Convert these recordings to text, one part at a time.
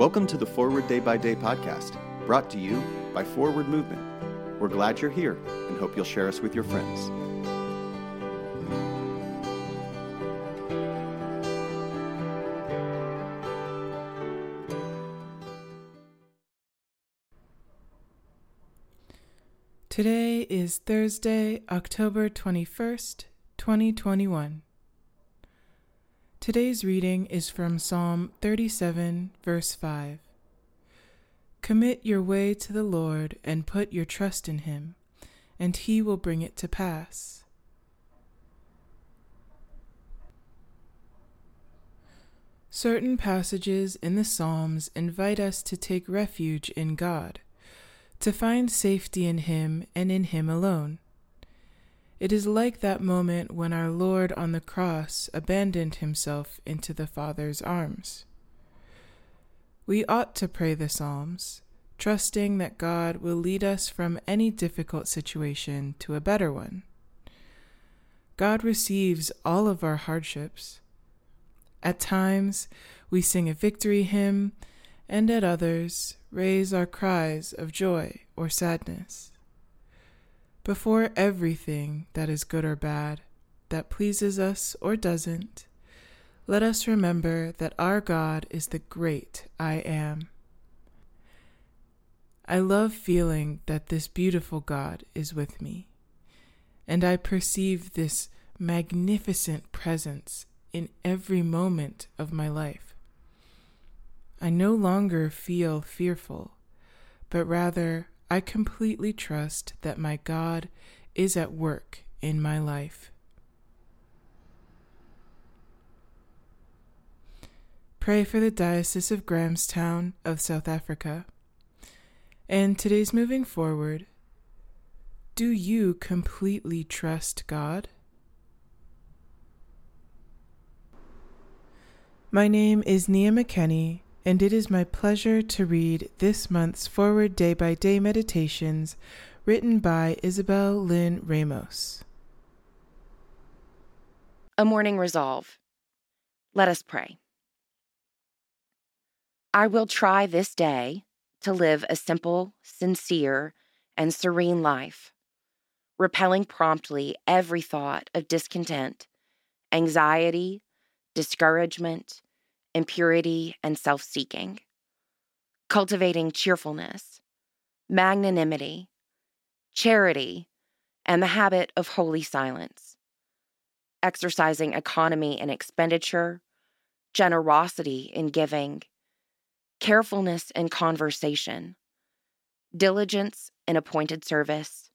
Welcome to the Forward Day by Day podcast, brought to you by Forward Movement. We're glad you're here and hope you'll share us with your friends. Today is Thursday, October 21st, 2021. Today's reading is from Psalm 37, verse 5. Commit your way to the Lord and put your trust in him, and he will bring it to pass. Certain passages in the Psalms invite us to take refuge in God, to find safety in Him and in Him alone. It is like that moment when our Lord on the cross abandoned himself into the Father's arms. We ought to pray the Psalms, trusting that God will lead us from any difficult situation to a better one. God receives all of our hardships. At times, we sing a victory hymn, and at others, raise our cries of joy or sadness. Before everything that is good or bad, that pleases us or doesn't, let us remember that our God is the great I am. I love feeling that this beautiful God is with me, and I perceive this magnificent presence in every moment of my life. I no longer feel fearful, but rather I completely trust that my God is at work in my life. Pray for the Diocese of Grahamstown of South Africa. And today's moving forward, do you completely trust God? My name is Nia McKenney and it is my pleasure to read this month's Forward Day by Day Meditations written by Isabel Lynn Ramos. A Morning Resolve. Let us pray. I will try this day to live a simple, sincere, and serene life, repelling promptly every thought of discontent, anxiety, discouragement, impurity, and self seeking, cultivating cheerfulness, magnanimity, charity, and the habit of holy silence, exercising economy in expenditure, generosity in giving, carefulness in conversation, diligence in appointed service,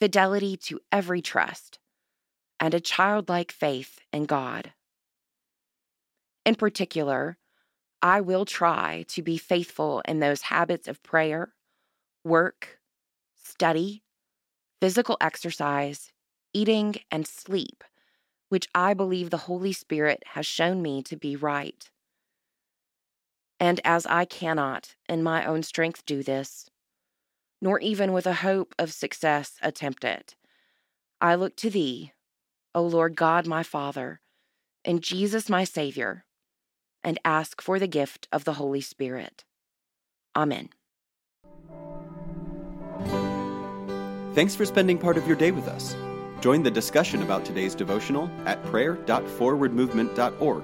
fidelity to every trust, and a childlike faith in God. In particular, I will try to be faithful in those habits of prayer, work, study, physical exercise, eating, and sleep, which I believe the Holy Spirit has shown me to be right. And as I cannot, in my own strength, do this, nor even with a hope of success attempt it, I look to Thee, O Lord God my Father, and Jesus my Savior and ask for the gift of the Holy Spirit. Amen. Thanks for spending part of your day with us. Join the discussion about today's devotional at prayer.forwardmovement.org,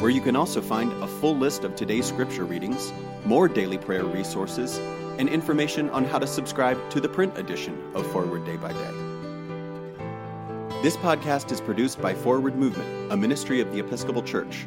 where you can also find a full list of today's scripture readings, more daily prayer resources, and information on how to subscribe to the print edition of Forward Day by Day. This podcast is produced by Forward Movement, a ministry of the Episcopal Church.